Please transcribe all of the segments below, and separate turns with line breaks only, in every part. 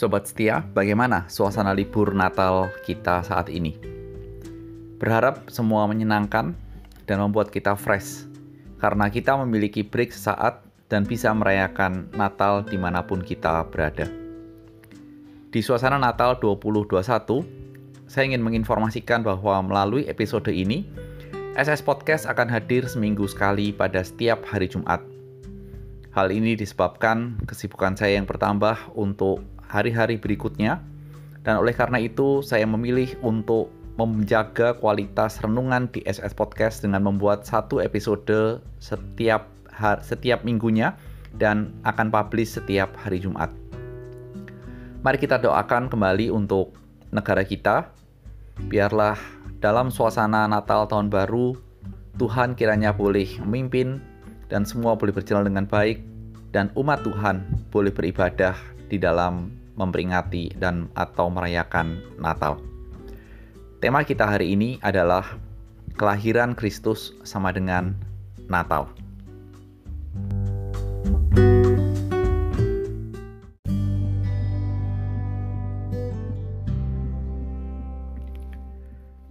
Sobat setia, bagaimana suasana libur Natal kita saat ini? Berharap semua menyenangkan dan membuat kita fresh, karena kita memiliki break sesaat dan bisa merayakan Natal di mana pun kita berada. Di suasana Natal 2021, saya ingin menginformasikan bahwa melalui episode ini, SS Podcast akan hadir seminggu sekali pada setiap hari Jumat. Hal ini disebabkan kesibukan saya yang bertambah untuk hari-hari berikutnya, dan oleh karena itu saya memilih untuk menjaga kualitas renungan di SS Podcast dengan membuat satu episode setiap hari, setiap minggunya dan akan publish setiap hari Jumat. Mari kita doakan kembali untuk negara kita. Biarlah dalam suasana Natal tahun baru Tuhan kiranya boleh memimpin dan semua boleh berjalan dengan baik dan umat Tuhan boleh beribadah di dalam memperingati dan atau merayakan Natal. Tema kita hari ini adalah kelahiran Kristus sama dengan Natal.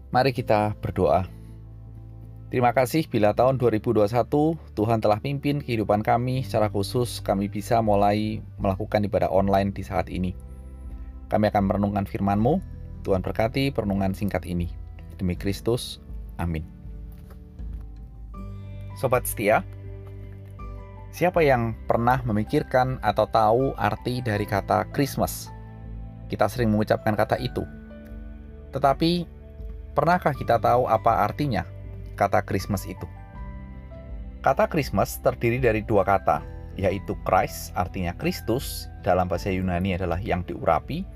Mari kita berdoa. Terima kasih bila tahun 2021 Tuhan telah pimpin kehidupan kami secara khusus kami bisa mulai melakukan ibadah online di saat ini. Kami akan merenungkan firman-Mu. Tuhan berkati perenungan singkat ini. Demi Kristus. Amin. Sobat setia, siapa yang pernah memikirkan atau tahu arti dari kata Christmas? Kita sering mengucapkan kata itu. Tetapi, pernahkah kita tahu apa artinya kata Christmas itu. Kata Christmas terdiri dari dua kata, yaitu Christ artinya Kristus dalam bahasa Yunani adalah yang diurapi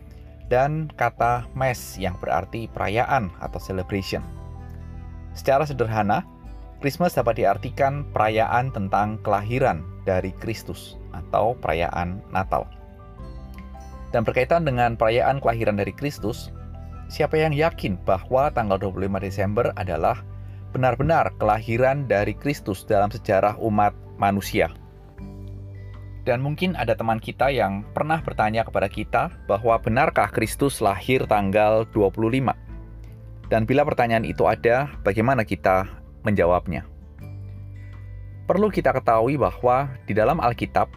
dan kata mes yang berarti perayaan atau celebration. Secara sederhana, Christmas dapat diartikan perayaan tentang kelahiran dari Kristus atau perayaan Natal. Dan berkaitan dengan perayaan kelahiran dari Kristus, siapa yang yakin bahwa tanggal 25 Desember adalah benar-benar kelahiran dari Kristus dalam sejarah umat manusia. Dan mungkin ada teman kita yang pernah bertanya kepada kita bahwa benarkah Kristus lahir tanggal 25? Dan bila pertanyaan itu ada, bagaimana kita menjawabnya? Perlu kita ketahui bahwa di dalam Alkitab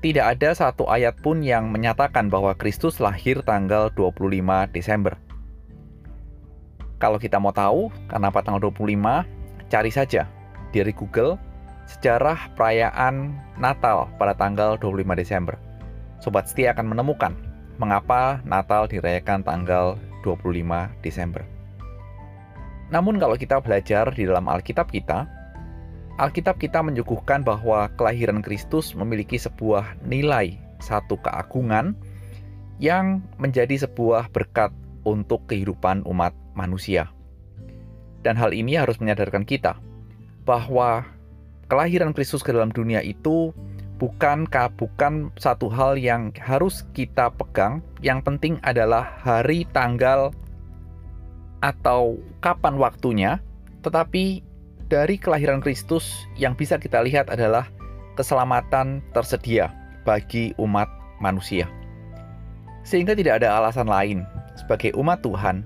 tidak ada satu ayat pun yang menyatakan bahwa Kristus lahir tanggal 25 Desember. Kalau kita mau tahu kenapa tanggal 25, cari saja dari Google sejarah perayaan Natal pada tanggal 25 Desember. Sobat setia akan menemukan mengapa Natal dirayakan tanggal 25 Desember. Namun kalau kita belajar di dalam Alkitab kita, Alkitab kita menyuguhkan bahwa kelahiran Kristus memiliki sebuah nilai, satu keagungan yang menjadi sebuah berkat untuk kehidupan umat manusia. Dan hal ini harus menyadarkan kita bahwa kelahiran Kristus ke dalam dunia itu bukan bukan satu hal yang harus kita pegang. Yang penting adalah hari, tanggal, atau kapan waktunya. Tetapi dari kelahiran Kristus yang bisa kita lihat adalah keselamatan tersedia bagi umat manusia. Sehingga tidak ada alasan lain sebagai umat Tuhan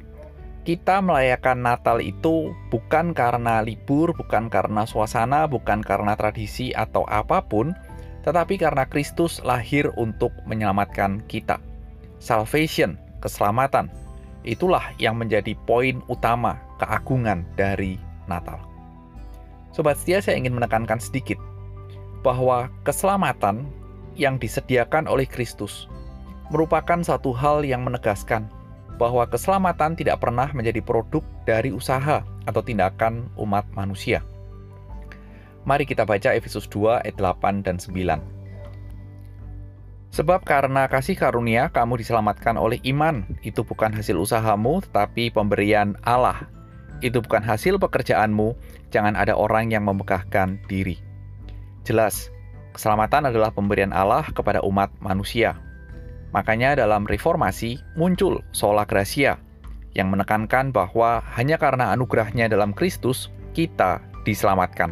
kita merayakan Natal itu bukan karena libur, bukan karena suasana, bukan karena tradisi atau apa pun, tetapi karena Kristus lahir untuk menyelamatkan kita. Salvation, keselamatan, itulah yang menjadi poin utama keagungan dari Natal. Sobat setia, saya ingin menekankan sedikit bahwa keselamatan yang disediakan oleh Kristus merupakan satu hal yang menegaskan bahwa keselamatan tidak pernah menjadi produk dari usaha atau tindakan umat manusia. Mari kita baca Efesus 2 ayat 8 dan 9. Sebab karena kasih karunia kamu diselamatkan oleh iman, itu bukan hasil usahamu tetapi pemberian Allah. Itu bukan hasil pekerjaanmu, jangan ada orang yang memegahkan diri. Jelas, keselamatan adalah pemberian Allah kepada umat manusia. Makanya dalam reformasi muncul sola gracia yang menekankan bahwa hanya karena anugerahnya dalam Kristus kita diselamatkan.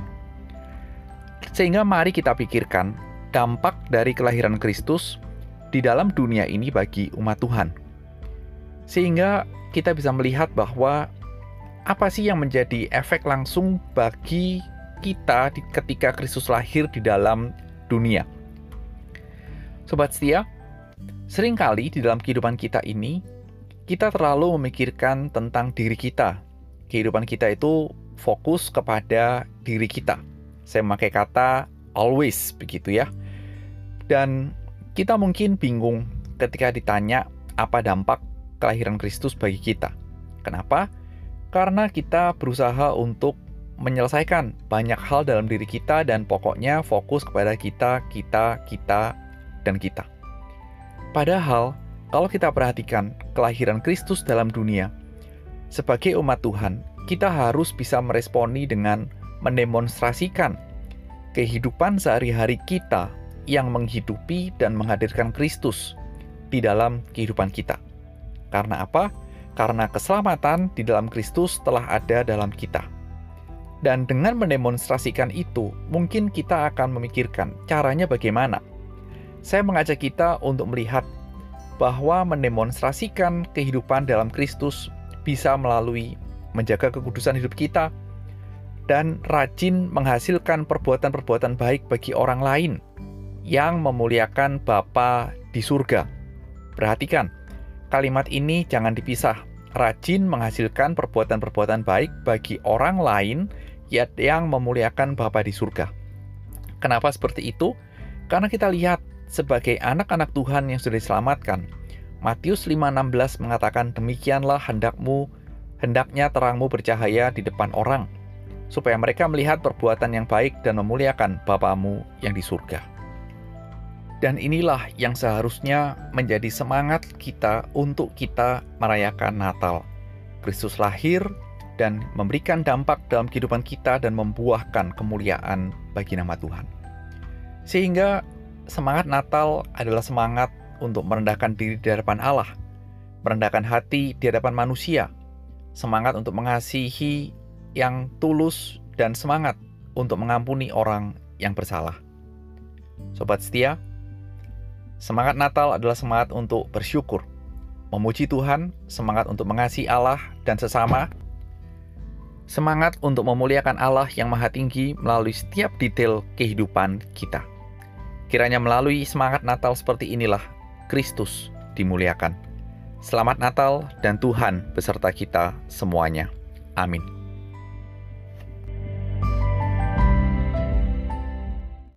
Sehingga mari kita pikirkan dampak dari kelahiran Kristus di dalam dunia ini bagi umat Tuhan. Sehingga kita bisa melihat bahwa apa sih yang menjadi efek langsung bagi kita ketika Kristus lahir di dalam dunia. Sobat setia, sering kali di dalam kehidupan kita ini, kita terlalu memikirkan tentang diri kita. Kehidupan kita itu fokus kepada diri kita. Saya memakai kata always begitu ya. Dan kita mungkin bingung ketika ditanya apa dampak kelahiran Kristus bagi kita. Kenapa? Karena kita berusaha untuk menyelesaikan banyak hal dalam diri kita dan pokoknya fokus kepada kita, kita, kita, dan kita. Padahal, kalau kita perhatikan kelahiran Kristus dalam dunia, sebagai umat Tuhan, kita harus bisa meresponi dengan mendemonstrasikan kehidupan sehari-hari kita yang menghidupi dan menghadirkan Kristus di dalam kehidupan kita. Karena apa? Karena keselamatan di dalam Kristus telah ada dalam kita. Dan dengan mendemonstrasikan itu, mungkin kita akan memikirkan caranya bagaimana. Saya mengajak kita untuk melihat bahwa mendemonstrasikan kehidupan dalam Kristus bisa melalui menjaga kekudusan hidup kita dan rajin menghasilkan perbuatan-perbuatan baik bagi orang lain yang memuliakan Bapa di surga. Perhatikan, kalimat ini jangan dipisah. Rajin menghasilkan perbuatan-perbuatan baik bagi orang lain yang memuliakan Bapa di surga. Kenapa seperti itu? Karena kita lihat sebagai anak-anak Tuhan yang sudah diselamatkan. Matius 5:16 mengatakan demikianlah hendakmu hendaknya terangmu bercahaya di depan orang supaya mereka melihat perbuatan yang baik dan memuliakan Bapamu yang di surga. Dan inilah yang seharusnya menjadi semangat kita untuk kita merayakan Natal. Kristus lahir dan memberikan dampak dalam kehidupan kita dan membuahkan kemuliaan bagi nama Tuhan. Sehingga semangat Natal adalah semangat untuk merendahkan diri di hadapan Allah, merendahkan hati di hadapan manusia, semangat untuk mengasihi yang tulus dan semangat untuk mengampuni orang yang bersalah. Sobat setia, semangat Natal adalah semangat untuk bersyukur, memuji Tuhan, semangat untuk mengasihi Allah dan sesama, Semangat untuk memuliakan Allah yang Maha Tinggi melalui setiap detail kehidupan kita. Kiranya melalui semangat Natal seperti inilah Kristus dimuliakan. Selamat Natal dan Tuhan beserta kita semuanya. Amin.